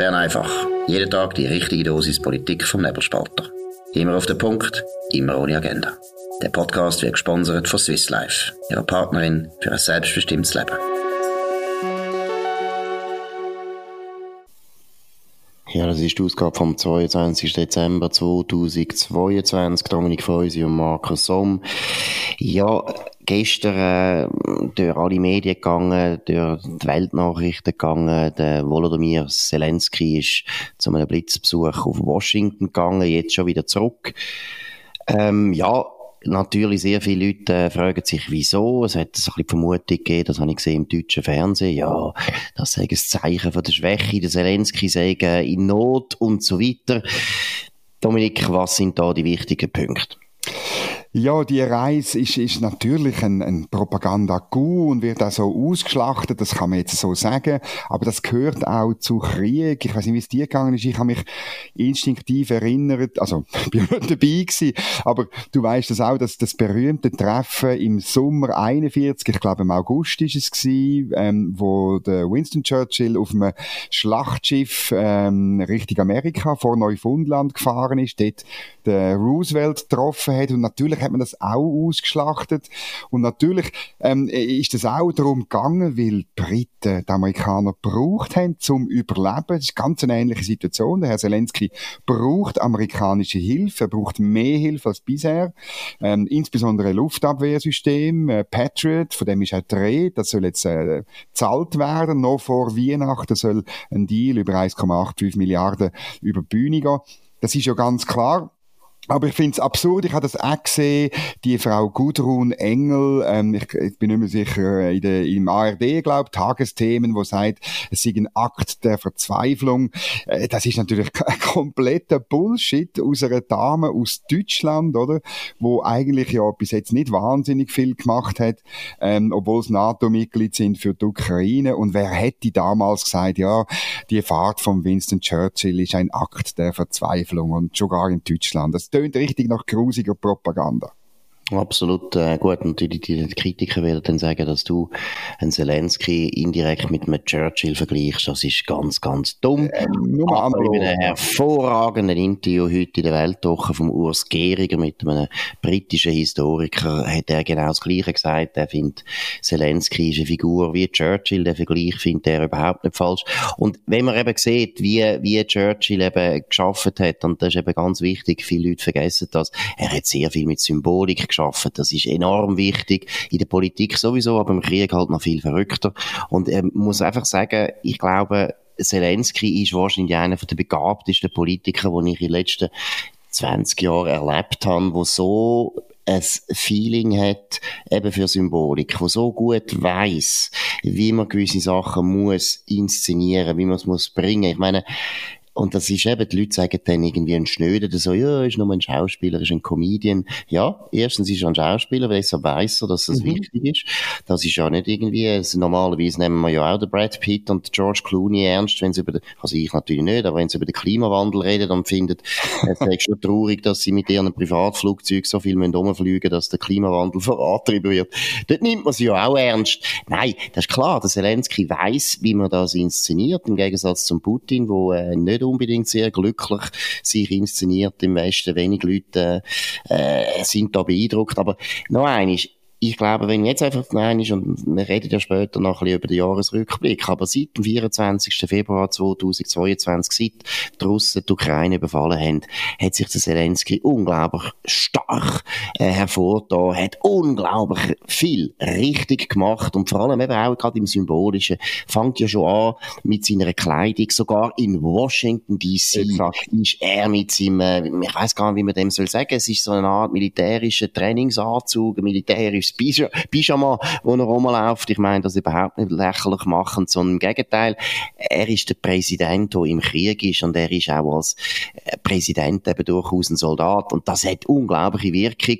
Bern einfach. Jeden Tag die richtige Dosis Politik vom Nebelspalter. Immer auf den Punkt, immer ohne Agenda. Der Podcast wird gesponsert von Swiss Life, ihrer Partnerin für ein selbstbestimmtes Leben. Ja, das ist die Ausgabe vom 22. Dezember 2022. Dominik Feusi und Markus Somm. Ja, gestern äh, durch alle Medien gegangen, durch die Weltnachrichten gegangen. Der Volodymyr Zelensky ist zu einem Blitzbesuch auf Washington gegangen, jetzt schon wieder zurück. Ähm, ja, natürlich sehr viele Leute äh, fragen sich, wieso. Es hat so ein bisschen Vermutung gegeben, das habe ich gesehen im deutschen Fernsehen, ja, das sei ein Zeichen von der Schwäche, der Zelensky sei in Not und so weiter. Dominik, was sind da die wichtigen Punkte? Ja, die Reise ist, ist natürlich ein, ein Propaganda-Coup und wird auch so ausgeschlachtet, das kann man jetzt so sagen. Aber das gehört auch zu Krieg. Ich weiß nicht, wie es dir gegangen ist. Ich habe mich instinktiv erinnert, also, ich bin nicht dabei gewesen, aber du weißt das auch, dass das berühmte Treffen im Sommer 41, ich glaube im August ist es gewesen, ähm, wo der Winston Churchill auf einem Schlachtschiff ähm, Richtung Amerika vor Neufundland gefahren ist, dort den Roosevelt getroffen hat und natürlich hat man das auch ausgeschlachtet. Und natürlich ähm, ist das auch darum gegangen, weil die Briten die Amerikaner gebraucht haben zum Überleben. Das ist ganz eine ähnliche Situation. Der Herr Zelensky braucht amerikanische Hilfe, er braucht mehr Hilfe als bisher. Ähm, insbesondere Luftabwehrsystem, äh, Patriot, von dem ist auch Dreh, das soll jetzt äh, werden. Noch vor Weihnachten soll ein Deal über 1,85 Milliarden über die Bühne gehen. Das ist ja ganz klar. Aber ich finde es absurd, ich habe das auch gesehen, die Frau Gudrun Engel, ähm, ich, ich, bin nicht mehr sicher, äh, in der, im ARD, glaube Tagesthemen, wo sagt, es sei ein Akt der Verzweiflung. Äh, das ist natürlich ein kompletter Bullshit aus einer Dame aus Deutschland, oder? Wo eigentlich ja bis jetzt nicht wahnsinnig viel gemacht hat, ähm, obwohl es NATO-Mitglied sind für die Ukraine. Und wer hätte damals gesagt, ja, die Fahrt von Winston Churchill ist ein Akt der Verzweiflung und sogar in Deutschland. Das tönt richtig nach grusiger Propaganda. Absolut äh, gut. Natürlich, die, die Kritiker werden dann sagen, dass du einen Zelensky indirekt mit einem Churchill vergleichst. Das ist ganz, ganz dumm. Äh, nur Aber in einem hervorragenden Interview heute in der Weltwoche vom Urs Gehriger mit einem britischen Historiker hat er genau das Gleiche gesagt. Er findet, Zelensky ist eine Figur wie Churchill. Der Vergleich findet er überhaupt nicht falsch. Und wenn man eben sieht, wie, wie Churchill eben geschafft hat, und das ist eben ganz wichtig, viele Leute vergessen das, er hat sehr viel mit Symbolik geschafft schaffen. Das ist enorm wichtig. In der Politik sowieso, aber im Krieg halt noch viel verrückter. Und ich ähm, muss einfach sagen, ich glaube, Zelensky ist wahrscheinlich einer der begabtesten Politiker, die ich in den letzten 20 Jahren erlebt habe, wo so ein Feeling hat, eben für Symbolik, wo so gut weiß, wie man gewisse Sachen muss inszenieren, wie man es muss bringen. Ich meine, und das ist eben, die Leute sagen dann irgendwie ein Schnöder, der so, ja, ist nur ein Schauspieler, ist ein Comedian. Ja, erstens ist er ein Schauspieler, deshalb weiss er, dass das mhm. wichtig ist. Das ist ja nicht irgendwie, also normalerweise nehmen wir ja auch den Brad Pitt und George Clooney ernst, wenn sie über den, also ich natürlich nicht, aber wenn sie über den Klimawandel reden, dann findet, es ist schon traurig, dass sie mit ihren Privatflugzeugen so viel rumfliegen dass der Klimawandel vorantrieben wird. Dort nimmt man sie ja auch ernst. Nein, das ist klar, der Zelensky weiss, wie man das inszeniert, im Gegensatz zum Putin, wo äh, nicht nicht unbedingt sehr glücklich sich inszeniert im Westen. Wenig Leute äh, sind da beeindruckt. Aber noch eines, ich glaube, wenn jetzt einfach nein ist, und wir reden ja später noch ein bisschen über den Jahresrückblick, aber seit dem 24. Februar 2022, seit die Russen die Ukraine überfallen haben, hat sich der Zelensky unglaublich stark äh, hervorgetan, hat unglaublich viel richtig gemacht und vor allem eben auch gerade im Symbolischen, fängt ja schon an mit seiner Kleidung, sogar in Washington D.C. ist er mit seinem, äh, ich weiß gar nicht, wie man dem soll sagen, es ist so eine Art militärischer Trainingsanzug, militärisches das Pyjama, wo er rumläuft. Ich meine, das überhaupt nicht lächerlich machen, sondern im Gegenteil. Er ist der Präsident, der im Krieg ist und er ist auch als äh, Präsident eben durchaus ein Soldat und das hat unglaubliche Wirkung.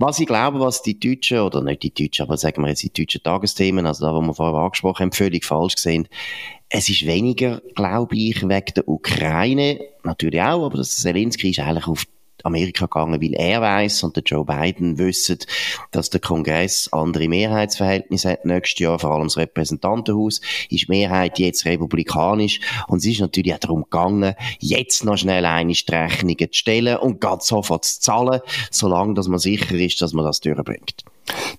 Was ich glaube, was die Deutschen, oder nicht die Deutschen, aber sagen wir jetzt die deutschen Tagesthemen, also da, wo wir vorher angesprochen haben, völlig falsch gesehen. Es ist weniger, glaube ich, wegen der Ukraine, natürlich auch, aber das Zelensky ist eigentlich auf Amerika gegangen, weil er weiß und der Joe Biden wissen, dass der Kongress andere Mehrheitsverhältnisse hat nächstes Jahr, vor allem das Repräsentantenhaus, ist Mehrheit jetzt republikanisch und es ist natürlich auch darum gegangen, jetzt noch schnell eine Rechnungen zu stellen und gerade sofort zu zahlen, solange dass man sicher ist, dass man das durchbringt.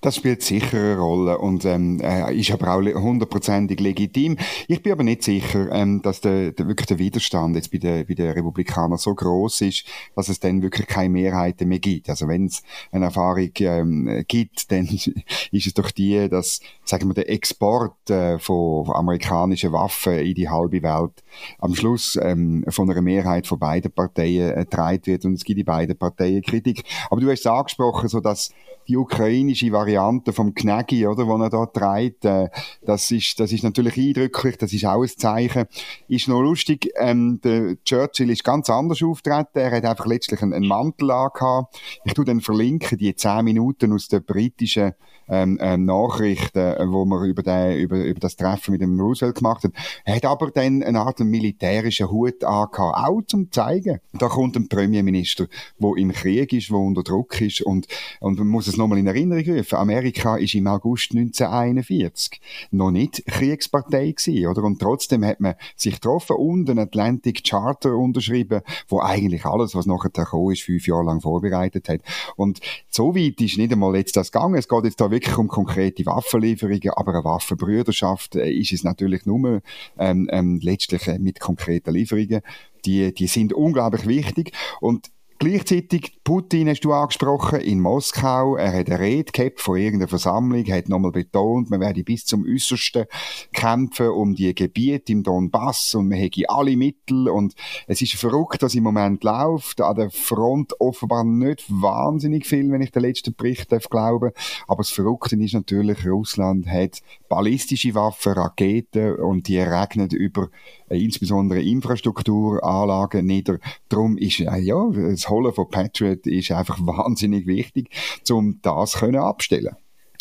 Das spielt sicher eine Rolle und ähm, äh, ist aber auch hundertprozentig legitim. Ich bin aber nicht sicher, ähm, dass der, der, wirklich der Widerstand jetzt bei den, bei den Republikanern so groß ist, dass es dann wirklich keine Mehrheiten mehr gibt. Also wenn es eine Erfahrung ähm, gibt, dann ist es doch die, dass sagen wir, der Export äh, von, amerikanischen Waffen in die halbe Welt am Schluss ähm, von einer Mehrheit von beiden Parteien ertreibt wird und es gibt in beiden Parteien Kritik. Aber du hast es angesprochen, so dass die ukrainische Variante vom Knägi, oder, wo er da trägt, äh, das ist, das ist natürlich eindrücklich, das ist auch ein Zeichen. Ist noch lustig, ähm, der Churchill ist ganz anders auftreten, er hat einfach letztlich einen, einen Mantel angehabt. Ich tu dann verlinken, die zehn Minuten aus der britischen ähm, ähm, Nachrichten, äh, wo man über, den, über, über das Treffen mit dem Roosevelt gemacht hat. Er hat aber dann eine Art militärischen Hut angehabt, auch zum zeigen. Da kommt ein Premierminister, wo im Krieg ist, wo unter Druck ist und, und man muss es nochmal in Erinnerung rufen. Amerika ist im August 1941 noch nicht Kriegspartei gewesen, oder? Und trotzdem hat man sich getroffen und einen Atlantic Charter unterschrieben, wo eigentlich alles, was nachher gekommen ist, fünf Jahre lang vorbereitet hat. Und so weit ist nicht einmal jetzt das gegangen. Es geht jetzt da wirklich um konkrete Waffenlieferungen, aber eine Waffenbrüderschaft äh, ist es natürlich nur ähm, ähm, letztlich äh, mit konkreten Lieferungen. Die, die sind unglaublich wichtig und Gleichzeitig, Putin hast du angesprochen, in Moskau. Er hat eine Rede gehabt von irgendeiner Versammlung, hat nochmal betont, man werde bis zum Äußersten kämpfen um die Gebiete im Donbass und man hätte alle Mittel und es ist verrückt, was im Moment läuft. An der Front offenbar nicht wahnsinnig viel, wenn ich den letzten Bericht darf. Aber das Verrückte ist natürlich, Russland hat ballistische Waffen, Raketen und die regnen über insbesondere Infrastrukturanlagen nieder. Darum ist, äh, ja, das Holen von Patriot ist einfach wahnsinnig wichtig, um das können abstellen.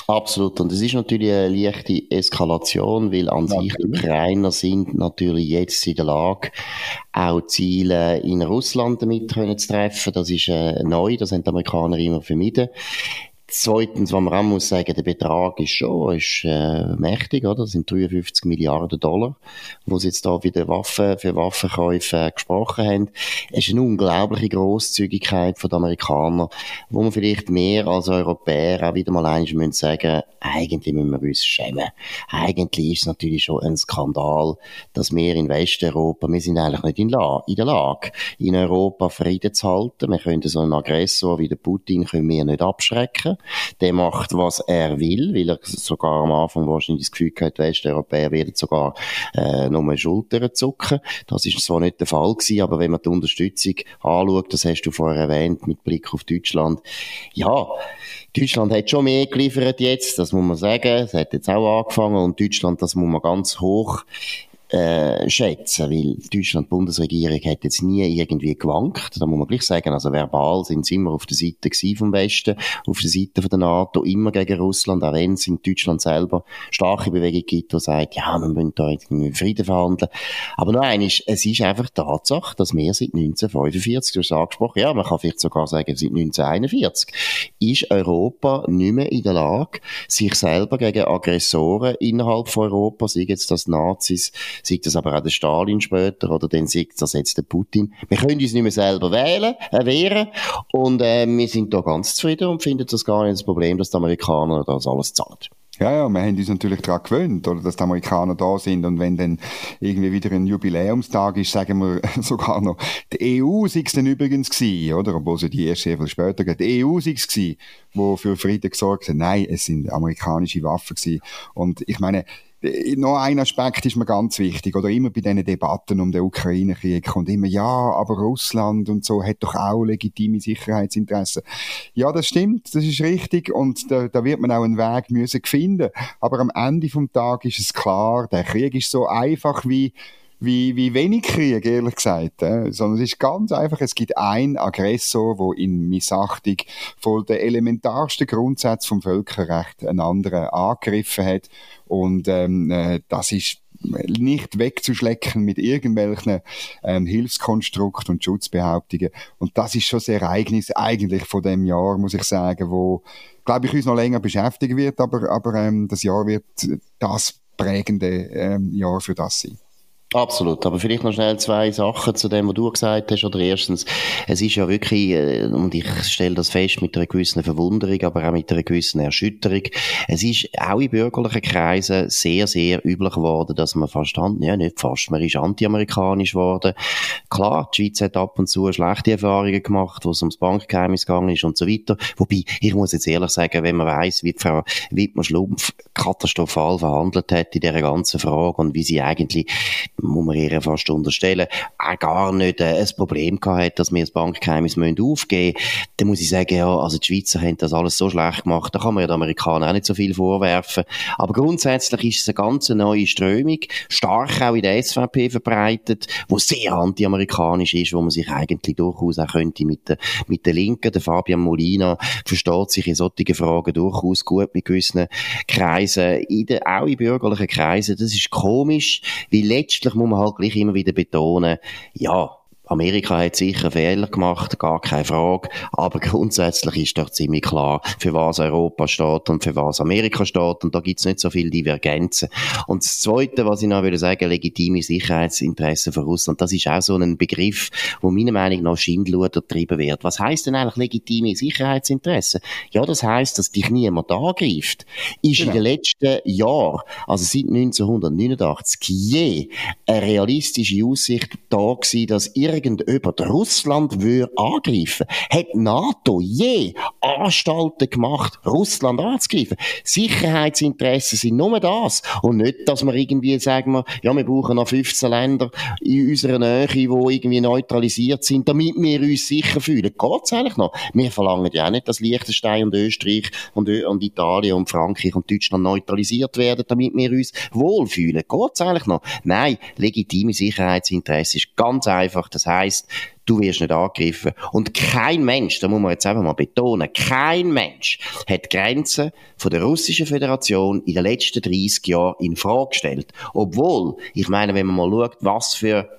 Absolut. Und es ist natürlich eine leichte Eskalation, weil an ja, sich die Ukrainer sind natürlich jetzt in der Lage, auch Ziele in Russland damit zu treffen. Das ist äh, neu, das haben die Amerikaner immer vermieden. Zweitens, was man auch muss sagen, der Betrag ist schon ist, äh, mächtig, oder? Das sind 53 Milliarden Dollar, wo sie jetzt da wieder Waffen für Waffenkäufe äh, gesprochen haben. Es ist eine unglaubliche Großzügigkeit von den Amerikanern, wo man vielleicht mehr als Europäer auch wieder mal eins müssen sagen, eigentlich müssen wir uns schämen. Eigentlich ist es natürlich schon ein Skandal, dass wir in Westeuropa, wir sind eigentlich nicht in, La in der Lage, in Europa Frieden zu halten. Wir können so einen Aggressor wie der Putin können wir nicht abschrecken der macht, was er will, weil er sogar am Anfang wahrscheinlich das Gefühl hat, Westeuropäer werden sogar äh, nur Schultern zucken. Das ist zwar nicht der Fall gewesen, aber wenn man die Unterstützung anschaut, das hast du vorher erwähnt, mit Blick auf Deutschland, ja, Deutschland hat schon mehr geliefert jetzt, das muss man sagen. Es hat jetzt auch angefangen und Deutschland, das muss man ganz hoch äh, schätzen, weil Deutschland, die Bundesregierung hat jetzt nie irgendwie gewankt, da muss man gleich sagen, also verbal sind sie immer auf der Seite vom Westen, auf der Seite von der NATO, immer gegen Russland, auch wenn es in Deutschland selber starke Bewegung gibt, die sagt, ja, wir müssen da irgendwie Frieden verhandeln. Aber noch eines, es ist einfach Tatsache, dass wir seit 1945, du hast es angesprochen, ja, man kann vielleicht sogar sagen, seit 1941, ist Europa nicht mehr in der Lage, sich selber gegen Aggressoren innerhalb von Europa, sei jetzt das Nazis, sei das aber auch der Stalin später oder dann sei das jetzt der Putin. Wir können uns nicht mehr selber wählen, äh, wehren und äh, wir sind da ganz zufrieden und finden das gar nicht das Problem, dass die Amerikaner das alles zahlen. Ja, ja, wir haben uns natürlich daran gewöhnt, oder, dass die Amerikaner da sind und wenn dann irgendwie wieder ein Jubiläumstag ist, sagen wir sogar noch, die EU sei es dann übrigens gewesen, oder, obwohl sie die erst sehr viel später geht, die EU sei es gewesen, wo für Frieden gesorgt hat. Nein, es sind amerikanische Waffen gewesen. Und ich meine, noch ein Aspekt ist mir ganz wichtig, oder immer bei diesen Debatten um den Ukraine-Krieg kommt immer, ja, aber Russland und so hat doch auch legitime Sicherheitsinteressen. Ja, das stimmt, das ist richtig und da, da wird man auch einen Weg müssen finden. Aber am Ende vom Tag ist es klar, der Krieg ist so einfach wie wie, wie wenig Krieg, ehrlich gesagt. Äh? Sondern es ist ganz einfach, es gibt einen Aggressor, der in Missachtung von den elementarsten Grundsätzen vom Völkerrecht einen anderen angegriffen hat. Und ähm, äh, das ist nicht wegzuschlecken mit irgendwelchen ähm, Hilfskonstrukten und Schutzbehauptungen. Und das ist schon das Ereignis eigentlich von dem Jahr, muss ich sagen, wo, glaube ich, uns noch länger beschäftigen wird, aber, aber ähm, das Jahr wird das prägende ähm, Jahr für das sein. Absolut, aber vielleicht noch schnell zwei Sachen zu dem, was du gesagt hast. Oder erstens, es ist ja wirklich, äh, und ich stelle das fest mit einer gewissen Verwunderung, aber auch mit einer gewissen Erschütterung, es ist auch in bürgerlichen Kreisen sehr, sehr üblich geworden, dass man fast, ja nicht fast, man ist anti-amerikanisch geworden. Klar, die Schweiz hat ab und zu schlechte Erfahrungen gemacht, wo es ums Bankgeheimnis gegangen ist und so weiter. Wobei, ich muss jetzt ehrlich sagen, wenn man weiss, wie Frau Wittmann Schlumpf katastrophal verhandelt hat in dieser ganzen Frage und wie sie eigentlich muss man ihr fast unterstellen, auch gar nicht äh, ein Problem gehabt dass wir das Bankgeheimnis aufgeben müssen, dann muss ich sagen, ja, also die Schweizer haben das alles so schlecht gemacht, da kann man ja den Amerikanern auch nicht so viel vorwerfen. Aber grundsätzlich ist es eine ganz neue Strömung, stark auch in der SVP verbreitet, wo sehr anti-amerikanisch ist, wo man sich eigentlich durchaus auch könnte mit der, mit der Linken, der Fabian Molina, versteht sich in solchen Fragen durchaus gut mit gewissen Kreisen, in der, auch in bürgerlichen Kreisen. Das ist komisch, weil letztlich letztlich muss man halt gleich immer wieder betonen, ja, Amerika hat sicher Fehler gemacht, gar keine Frage. Aber grundsätzlich ist doch ziemlich klar, für was Europa steht und für was Amerika steht. Und da gibt's nicht so viele Divergenzen. Und das Zweite, was ich noch würde sagen, legitime Sicherheitsinteressen von Russland, das ist auch so ein Begriff, wo meiner Meinung nach Schindluder getrieben wird. Was heißt denn eigentlich legitime Sicherheitsinteressen? Ja, das heißt, dass dich niemand angreift. Ist genau. in den letzten Jahren, also seit 1989, je eine realistische Aussicht da gewesen, dass ihr irgendjemand Russland würde angreifen, hat NATO je Anstalten gemacht, Russland anzugreifen. Sicherheitsinteressen sind nur das. Und nicht, dass wir irgendwie sagen, wir, ja, wir brauchen noch 15 Länder in unserer Nähe, die irgendwie neutralisiert sind, damit wir uns sicher fühlen. Geht's eigentlich noch? Wir verlangen ja auch nicht, dass Liechtenstein und Österreich und, und Italien und Frankreich und Deutschland neutralisiert werden, damit wir uns wohlfühlen. Geht's eigentlich noch? Nein, legitime Sicherheitsinteresse ist ganz einfach. Das heißt, du wirst nicht angegriffen. Und kein Mensch, da muss man jetzt einfach mal betonen, kein Mensch hat Grenzen von der Russischen Föderation in den letzten 30 Jahren in Frage gestellt. Obwohl, ich meine, wenn man mal schaut, was für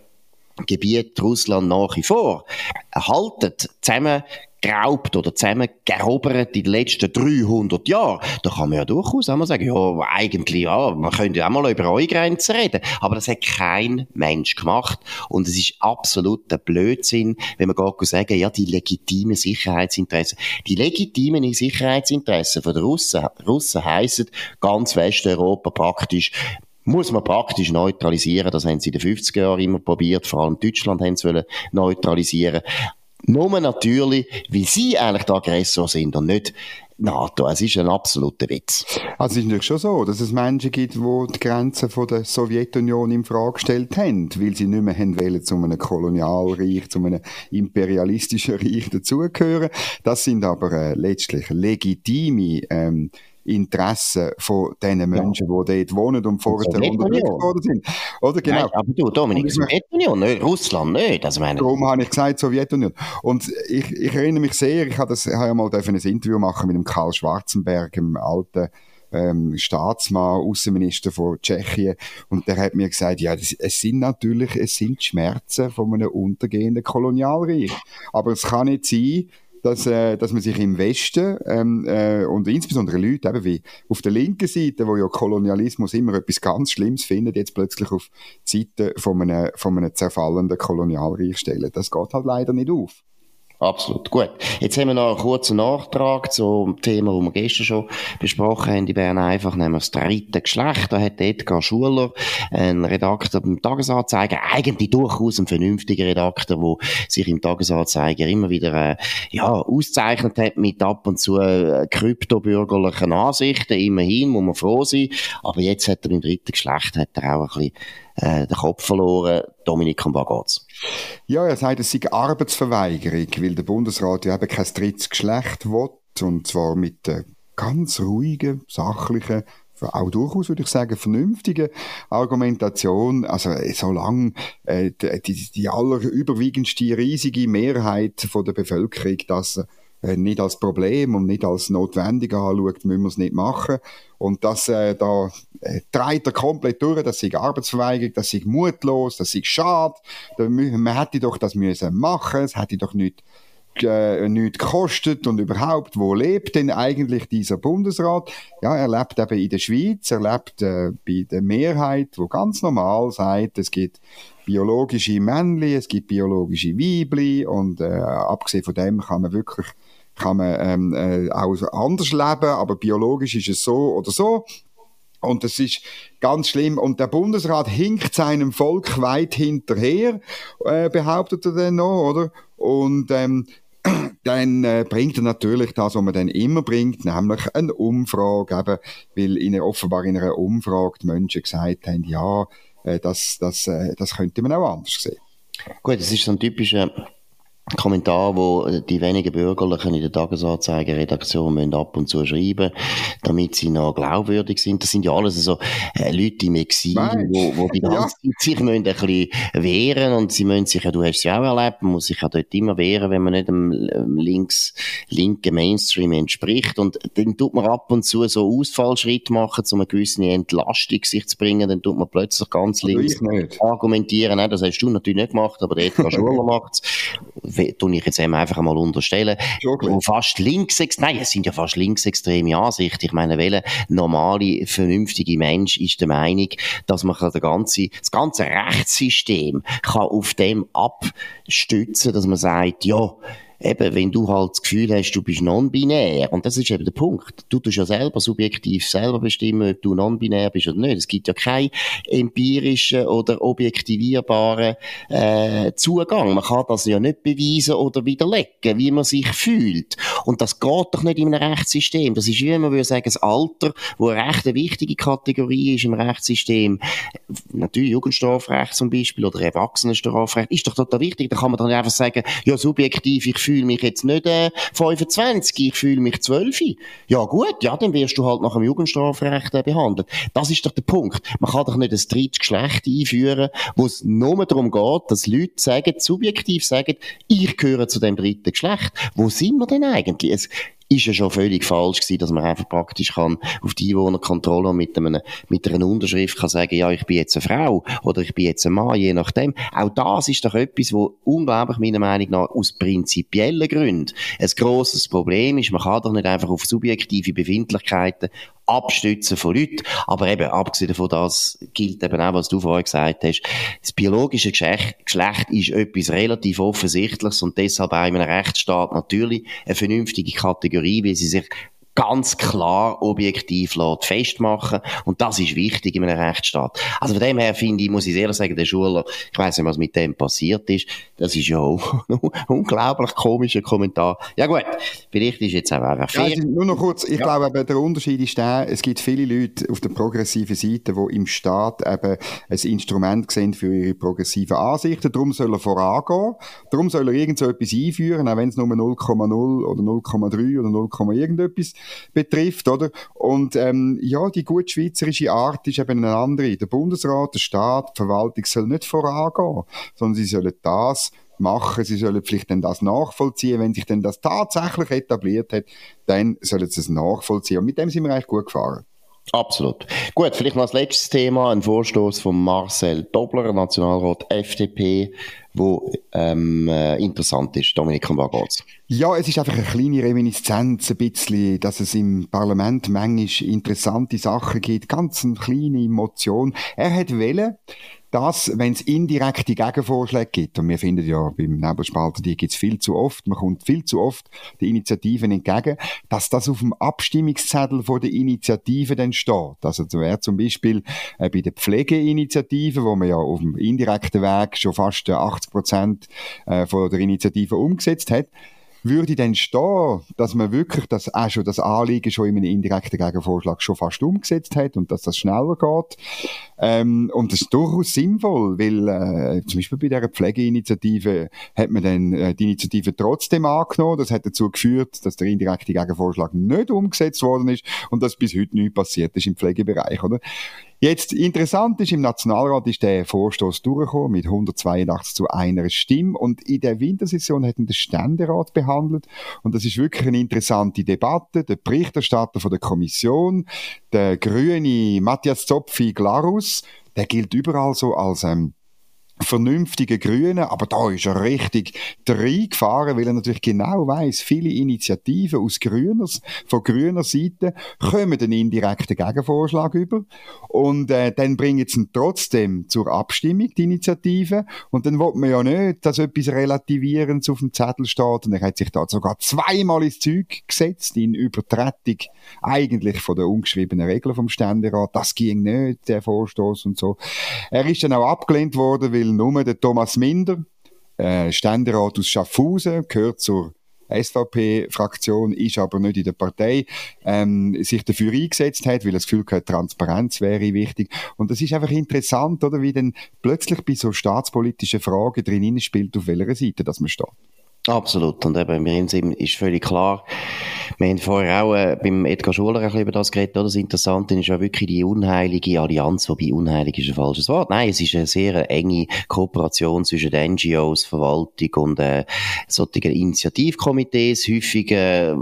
Gebiet Russland nach wie vor erhaltet, zusammen geraubt oder zusammengerobert in den letzten 300 Jahren, da kann man ja durchaus auch mal sagen, ja, eigentlich, ja, man könnte ja auch mal über eure Grenzen reden. Aber das hat kein Mensch gemacht. Und es ist absoluter Blödsinn, wenn man geht sagen, ja, die legitimen Sicherheitsinteressen. Die legitimen Sicherheitsinteressen von den Russen, Russen heissen ganz Westeuropa praktisch muss man praktisch neutralisieren. Das haben sie in den 50er Jahren immer probiert. Vor allem Deutschland haben sie neutralisieren. Nur natürlich, wie sie eigentlich der Aggressor sind und nicht NATO. Es ist ein absoluter Witz. Also es ist natürlich schon so, dass es Menschen gibt, die die Grenzen von der Sowjetunion in Frage gestellt haben, weil sie nicht mehr haben wollen, zu einem Kolonialreich, zu einem imperialistischen Reich dazugehören. Das sind aber äh, letztlich legitime ähm, Interessen von den Menschen, ja. die dort wohnen und vorher unterdrückt worden sind. Oder genau. Nein, aber du, Dominik, Sowjetunion, nicht, Russland nicht. Also meine... Darum habe ich gesagt Sowjetunion. Und ich, ich erinnere mich sehr, ich habe, das, ich habe ja mal ein Interview machen mit dem Karl Schwarzenberg, dem alten ähm, Staatsmann, Außenminister von Tschechien, und der hat mir gesagt, ja, das, es sind natürlich, es sind Schmerzen von einem untergehenden Kolonialreich. Aber es kann nicht sein, dass, äh, dass man sich im Westen ähm, äh, und insbesondere Leute eben wie auf der linken Seite, wo ja Kolonialismus immer etwas ganz Schlimmes findet, jetzt plötzlich auf die Seite von einem, von einem zerfallenden Kolonialreich stellen. Das geht halt leider nicht auf. Absolut. Gut. Jetzt haben wir noch einen kurzen Nachtrag zum Thema, das wir gestern schon besprochen haben. Die Bern einfach, nämlich das dritte Geschlecht. Da hat Edgar Schuler, ein Redakteur beim Tagesanzeiger, eigentlich durchaus ein vernünftiger Redakteur, der sich im Tagesanzeiger immer wieder, äh, ja, auszeichnet hat mit ab und zu äh, kryptobürgerlichen Ansichten. Immerhin muss man froh sein. Aber jetzt hat er beim dritten Geschlecht, hat er auch ein bisschen äh, den Kopf verloren. Dominik, um was geht's? Ja, er sagt, es sei Arbeitsverweigerung, weil der Bundesrat ja eben kein drittes Geschlecht will, und zwar mit äh, ganz ruhigen, sachlichen, auch durchaus, würde ich sagen, vernünftige Argumentation. Also solange äh, die, die allerüberwiegendste riesige Mehrheit von der Bevölkerung das äh, nicht als Problem und nicht als notwendig anschaut, müssen wir es nicht machen. Und das äh, da äh, treibt er komplett durch, das ist Arbeitsverweigerung, das ist mutlos, das ist schade. Man hätte doch das müssen machen, es hätte doch nicht äh, nichts gekostet und überhaupt, wo lebt denn eigentlich dieser Bundesrat? Ja, er lebt eben in der Schweiz, er lebt äh, bei der Mehrheit, wo ganz normal sagt, es gibt biologische Männli, es gibt biologische Weibli und äh, abgesehen von dem kann man wirklich kann man ähm, äh, auch anders leben, aber biologisch ist es so oder so. Und das ist ganz schlimm. Und der Bundesrat hinkt seinem Volk weit hinterher, äh, behauptet er dann noch, oder? Und ähm, dann äh, bringt er natürlich das, was man dann immer bringt, nämlich eine Umfrage, eben, weil ihnen offenbar in einer Umfrage die Menschen gesagt haben, ja, äh, das, das, äh, das könnte man auch anders sehen. Gut, das ist so ein typischer Kommentar, wo die wenigen Bürgerlichen in der Tagesanzeiger-Redaktion müssen ab und zu schreiben, damit sie noch glaubwürdig sind. Das sind ja alles so äh, Leute im Exil, wo, wo die ganze ja. Zeit sich müssen ein bisschen wehren und sie müssen sich ja, du hast es ja auch erlebt, man muss sich ja dort immer wehren, wenn man nicht dem links, linken Mainstream entspricht. Und dann tut man ab und zu so Ausfallschritt machen, um eine gewisse Entlastung sich zu bringen, dann tut man plötzlich ganz links argumentieren, Nein, das hast du natürlich nicht gemacht, aber der Edgar Schuller macht es tue ich jetzt eben einfach einmal unterstellen, wo fast linksextrem, nein, es sind ja fast linksextreme Ansichten. Ich meine, welcher normale, vernünftige Mensch ist der Meinung, dass man das ganze, das ganze Rechtssystem kann auf dem abstützen, dass man sagt, ja, eben, wenn du halt das Gefühl hast, du bist non-binär, und das ist eben der Punkt, du tust ja selber subjektiv selber bestimmen, ob du non-binär bist oder nicht. Es gibt ja keinen empirischen oder objektivierbaren äh, Zugang. Man kann das ja nicht beweisen oder widerlegen, wie man sich fühlt. Und das geht doch nicht in einem Rechtssystem. Das ist wie man würde sagen, das Alter, wo eine recht wichtige Kategorie ist im Rechtssystem, natürlich Jugendstrafrecht zum Beispiel oder Erwachsenenstrafrecht, ist doch total wichtig. Da kann man dann einfach sagen, ja, subjektiv, ich fühle mich jetzt nicht äh, 25, ich fühle mich 12. Ja gut, ja, dann wirst du halt nach dem Jugendstrafrecht äh, behandelt. Das ist doch der Punkt. Man kann doch nicht ein drittes Geschlecht einführen, wo es nur darum geht, dass Leute sagen, subjektiv sagen, ich gehöre zu dem dritten Geschlecht. Wo sind wir denn eigentlich? Es, ist ja schon völlig falsch gewesen, dass man einfach praktisch kann auf die Einwohnerkontrolle mit, einem, mit einer Unterschrift kann sagen, ja, ich bin jetzt eine Frau oder ich bin jetzt ein Mann, je nachdem. Auch das ist doch etwas, wo unglaublich meiner Meinung nach aus prinzipiellen Gründen ein grosses Problem ist. Man kann doch nicht einfach auf subjektive Befindlichkeiten Abstützen von Leuten. Aber eben, abgesehen davon, das gilt eben auch, was du vorher gesagt hast. Das biologische Geschlecht, ist etwas relativ Offensichtliches und deshalb auch in einem Rechtsstaat natürlich eine vernünftige Kategorie, weil sie sich ganz klar objektiv lässt festmachen und das ist wichtig in einem Rechtsstaat. Also von dem her finde ich, muss ich ehrlich sagen, der Schuler, ich weiß nicht, was mit dem passiert ist, das ist ja auch ein unglaublich komischer Kommentar. Ja gut, vielleicht ist jetzt auch einfach fair. Ja, nur noch kurz, ich ja. glaube, der Unterschied ist der, es gibt viele Leute auf der progressiven Seite, die im Staat eben ein Instrument sehen für ihre progressiven Ansichten, darum soll er vorangehen, darum soll er irgend so etwas einführen, auch wenn es nur 0,0 oder 0,3 oder 0, irgendetwas betrifft, oder? Und ähm, ja, die gut schweizerische Art ist eben eine andere. Der Bundesrat, der Staat, die Verwaltung soll nicht vorangehen, sondern sie sollen das machen, sie sollen vielleicht dann das nachvollziehen. Wenn sich dann das tatsächlich etabliert hat, dann sollen sie es nachvollziehen. Und mit dem sind wir eigentlich gut gefahren. Absolut. Gut, vielleicht noch als letztes Thema ein Vorstoß von Marcel Dobler, Nationalrat FDP, wo ähm, äh, interessant ist. Dominik, um was geht's? Ja, es ist einfach eine kleine Reminiszenz, ein bisschen, dass es im Parlament manchmal interessante Sachen gibt, ganz eine kleine Emotion. Er hat wählen, dass, wenn es indirekte Gegenvorschläge gibt, und wir finden ja beim Nebelspalter, die gibt es viel zu oft, man kommt viel zu oft die Initiativen entgegen, dass das auf dem Abstimmungszettel von der Initiative dann steht. Also zum Beispiel äh, bei der Pflegeinitiative, wo man ja auf dem indirekten Weg schon fast 80 Prozent äh, von der Initiative umgesetzt hat, würde dann stehen, dass man wirklich das, auch schon das Anliegen schon in einem indirekten Gegenvorschlag schon fast umgesetzt hat und dass das schneller geht. Ähm, und das ist durchaus sinnvoll, weil äh, zum Beispiel bei dieser Pflegeinitiative hat man dann äh, die Initiative trotzdem angenommen. Das hat dazu geführt, dass der indirekte Gegenvorschlag nicht umgesetzt worden ist und dass bis heute nichts passiert ist im Pflegebereich. Oder? Jetzt, interessant ist, im Nationalrat ist der Vorstoß durchgekommen mit 182 zu einer Stimme und in der Wintersession hat ihn der Ständerat behandelt und das ist wirklich eine interessante Debatte. Der Berichterstatter von der Kommission, der grüne Matthias Zopfi Glarus, der gilt überall so als ähm, vernünftige Grünen, aber da ist er richtig reingefahren, weil er natürlich genau weiß, viele Initiativen aus grüner, von grüner Seite kommen den indirekten Gegenvorschlag über. Und äh, dann bringen sie ihn trotzdem zur Abstimmung, die Initiative, und dann will man ja nicht, dass etwas Relativierendes auf dem Zettel steht. Und er hat sich da sogar zweimal ins Zeug gesetzt, in Übertretung eigentlich von der ungeschriebenen Regel vom Ständerat, das ging nicht, der Vorstoß und so. Er ist dann auch abgelehnt worden, weil nur der Thomas Minder, äh, Ständerat aus Schaffhausen, gehört zur SVP-Fraktion, ist aber nicht in der Partei, ähm, sich dafür eingesetzt hat, weil das Gefühl hat, Transparenz wäre wichtig. Und das ist einfach interessant, oder, wie dann plötzlich bei so staatspolitischen Fragen drin spielt, auf welcher Seite das man steht. Absolut. Und eben, mir ist völlig klar, wir haben vorher auch äh, beim Edgar Schuler ein bisschen über das geredet, oder? Das Interessante ist ja wirklich die unheilige Allianz, wobei unheilig ist ein falsches Wort. Nein, es ist eine sehr enge Kooperation zwischen den NGOs, Verwaltung und äh, solchen Initiativkomitees. Häufig äh,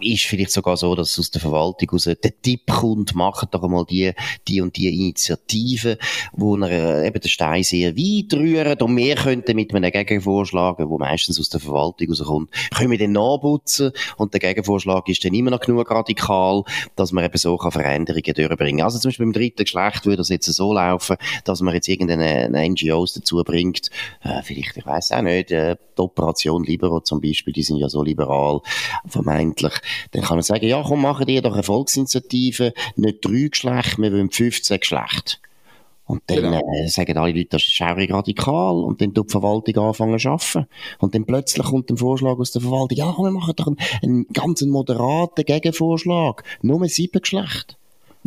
ist vielleicht sogar so, dass aus der Verwaltung aus der Tipp kommt, macht doch einmal die, die und die Initiative, wo er äh, eben den Stein sehr weit rühren und wir könnten mit einem Gegenvorschlag, wo meistens aus der Verwaltung rauskommt, können wir den nachputzen. Und der Gegenvorschlag ist dann immer noch genug radikal, dass man eben so kann Veränderungen durchbringen Also zum Beispiel beim dritten Geschlecht würde das jetzt so laufen, dass man jetzt irgendeine NGOs dazu bringt, äh, vielleicht, ich weiß auch nicht, äh, die Operation Libero zum Beispiel, die sind ja so liberal, vermeintlich, dann kann man sagen, ja, komm, machen die doch eine Volksinitiative, nicht drei Geschlechter, wir wollen 15 Geschlechter. Und dann genau. äh, sagen alle Leute, das ist schaurig radikal. Und dann tut die Verwaltung anfangen zu arbeiten. Und dann plötzlich kommt ein Vorschlag aus der Verwaltung, ja, wir machen doch einen, einen ganz moderaten Gegenvorschlag. Nur sieben Geschlechter.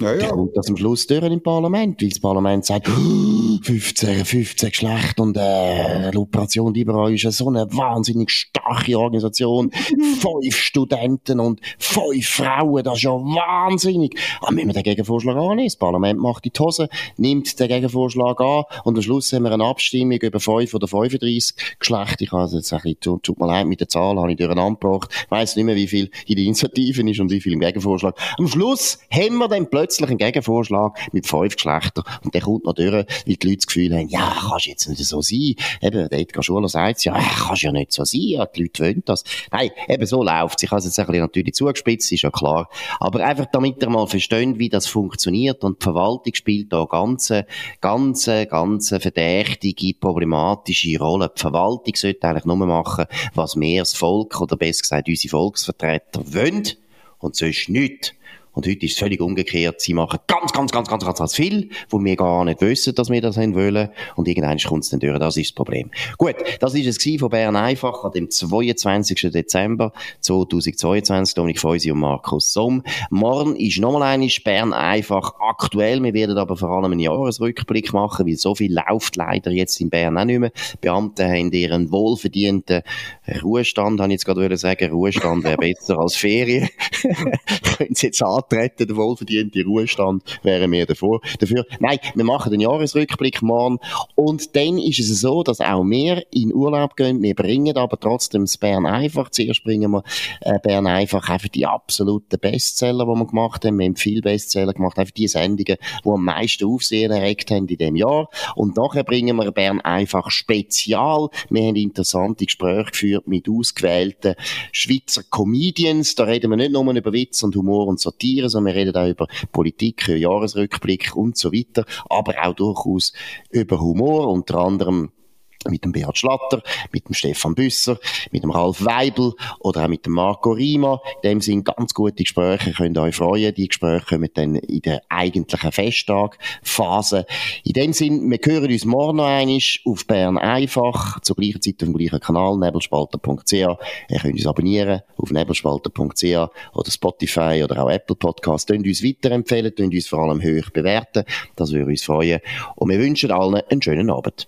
Ja, ja. Kommt das am Schluss durch im Parlament, weil das Parlament sagt, 15, 15 Geschlecht und äh, die Operation Liberal ist so eine wahnsinnig starke Organisation. fünf Studenten und fünf Frauen, das ist ja wahnsinnig. Aber müssen wir den Gegenvorschlag annehmen? Das Parlament macht die Hose, nimmt den Gegenvorschlag an und am Schluss haben wir eine Abstimmung über 5 oder 35 Geschlechter. Ich habe jetzt ein bisschen, tut mir leid, mit der Zahl habe ich durcheinander gebracht. Ich weiss nicht mehr, wie viel in den Initiativen ist und wie viel im Gegenvorschlag. Am Schluss haben wir dann plötzlich plötzlich einen Gegenvorschlag mit fünf Geschlechtern und der kommt noch durch, weil die Leute das Gefühl haben, ja, kannst jetzt nicht so sein. Eben, der Edgar Schuler sagt ja, kannst ja nicht so sein, ja, die Leute wollen das. Nein, eben so läuft es. Ich habe es jetzt ein bisschen natürlich zugespitzt, ist ja klar. Aber einfach, damit ihr mal versteht, wie das funktioniert und die Verwaltung spielt da ganz, ganz, ganz verdächtige, problematische Rolle. Die Verwaltung sollte eigentlich nur machen, was wir das Volk oder besser gesagt unsere Volksvertreter wollen und sonst nichts. Und heute ist es völlig umgekehrt. Sie machen ganz, ganz, ganz, ganz, ganz, ganz viel, wo wir gar nicht wissen, dass wir das haben wollen. Und irgendwann kommt es dann durch. Das ist das Problem. Gut, das ist es von Bern einfach an dem 22. Dezember 2022. Dominik Feusi und Markus Somm. Morgen ist nochmal einmal Bern einfach aktuell. Wir werden aber vor allem einen Jahresrückblick machen, weil so viel läuft leider jetzt in Bern auch nicht mehr. Beamte haben ihren wohlverdienten Ruhestand, habe ich jetzt gerade sagen. Ruhestand wäre besser als Ferien. Können Sie jetzt antreten, der wohlverdiente Ruhestand, wären wir davor, dafür. Nein, wir machen den Jahresrückblick morgen und dann ist es so, dass auch wir in Urlaub gehen, wir bringen aber trotzdem das Bern einfach, zuerst bringen wir äh, Bern einfach einfach die absoluten Bestseller, die wir gemacht haben, wir haben viele Bestseller gemacht, einfach die Sendungen, die am meisten Aufsehen erregt haben in dem Jahr. Und nachher bringen wir Bern einfach spezial, wir haben interessante Gespräche geführt mit ausgewählten Schweizer Comedians, da reden wir nicht nur über Witz und Humor und Satire, diskutieren, sondern wir reden auch über Politik, Jahresrückblick und so weiter, aber auch durchaus über Humor, unter anderem mit dem Beat Schlatter, mit dem Stefan Büsser, mit dem Ralf Weibel oder auch mit dem Marco Rima. In dem sind ganz gute Gespräche, könnt ihr euch freuen. Die Gespräche kommen dann in der eigentlichen Festtagphase. In dem Sinn, wir hören uns morgen noch einmal auf Bern einfach, zur gleichen Zeit auf dem gleichen Kanal, nebelspalter.ch. Ihr könnt uns abonnieren auf nebelspalter.ch oder Spotify oder auch Apple Podcasts. Könnt uns weiterempfehlen, könnt uns vor allem hoch bewerten. Das würde uns freuen. Und wir wünschen allen einen schönen Abend.